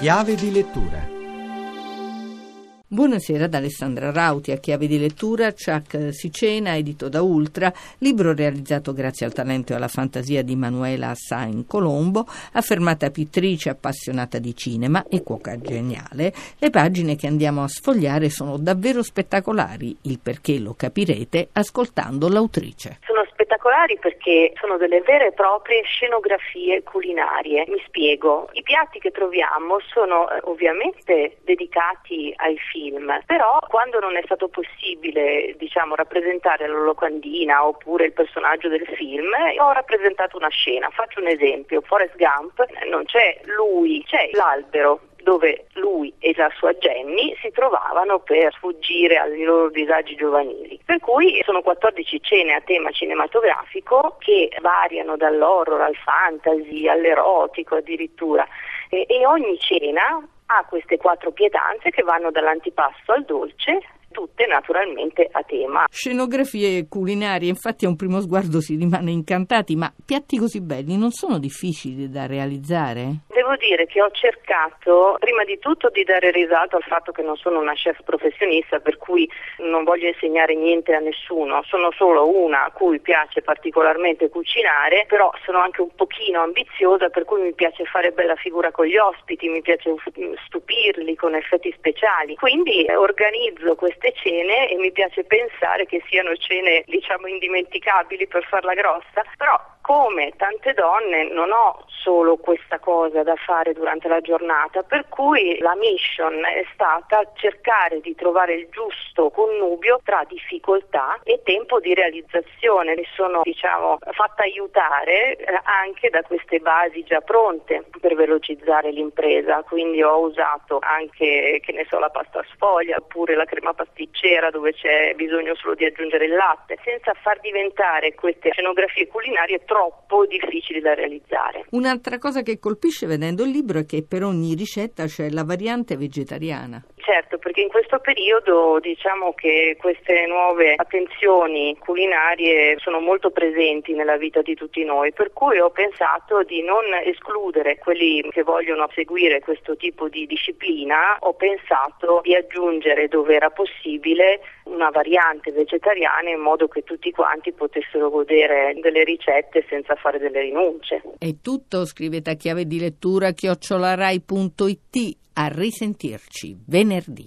Chiave di lettura Buonasera ad Alessandra Rauti, a chiave di lettura Chuck Sicena, edito da Ultra, libro realizzato grazie al talento e alla fantasia di Manuela Sain Colombo, affermata pittrice appassionata di cinema e cuoca geniale. Le pagine che andiamo a sfogliare sono davvero spettacolari, il perché lo capirete ascoltando l'autrice. Sono spettacolari perché sono delle vere e proprie scenografie culinarie. Mi spiego, i piatti che troviamo sono eh, ovviamente dedicati ai film però quando non è stato possibile diciamo, rappresentare la locandina oppure il personaggio del film, ho rappresentato una scena. Faccio un esempio, Forrest Gump, non c'è lui, c'è l'albero dove lui e la sua Jenny si trovavano per sfuggire ai loro disagi giovanili. Per cui sono 14 scene a tema cinematografico che variano dall'horror al fantasy, all'erotico addirittura e, e ogni cena ha queste quattro pietanze che vanno dall'antipasto al dolce tutte naturalmente a tema. Scenografie culinarie, infatti a un primo sguardo si rimane incantati, ma piatti così belli non sono difficili da realizzare? Devo dire che ho cercato prima di tutto di dare risalto al fatto che non sono una chef professionista per cui non voglio insegnare niente a nessuno, sono solo una a cui piace particolarmente cucinare, però sono anche un pochino ambiziosa per cui mi piace fare bella figura con gli ospiti, mi piace stupirli con effetti speciali, quindi organizzo queste cene e mi piace pensare che siano cene diciamo indimenticabili per farla grossa, però come tante donne non ho solo questa cosa da fare durante la giornata, per cui la mission è stata cercare di trovare il giusto connubio tra difficoltà e tempo di realizzazione. Mi sono diciamo, fatta aiutare eh, anche da queste basi già pronte per velocizzare l'impresa, quindi ho usato anche so, la pasta sfoglia oppure la crema pasticcera dove c'è bisogno solo di aggiungere il latte, senza far diventare queste scenografie culinarie troppo difficili da realizzare. Un'altra cosa che colpisce vedendo il libro è che per ogni ricetta c'è la variante vegetariana. Certo, perché in questo periodo diciamo che queste nuove attenzioni culinarie sono molto presenti nella vita di tutti noi, per cui ho pensato di non escludere quelli che vogliono seguire questo tipo di disciplina, ho pensato di aggiungere dove era possibile una variante vegetariana in modo che tutti quanti potessero godere delle ricette senza fare delle rinunce. È tutto, scrivete a chiave di lettura chiocciolarai.it a risentirci venerdì.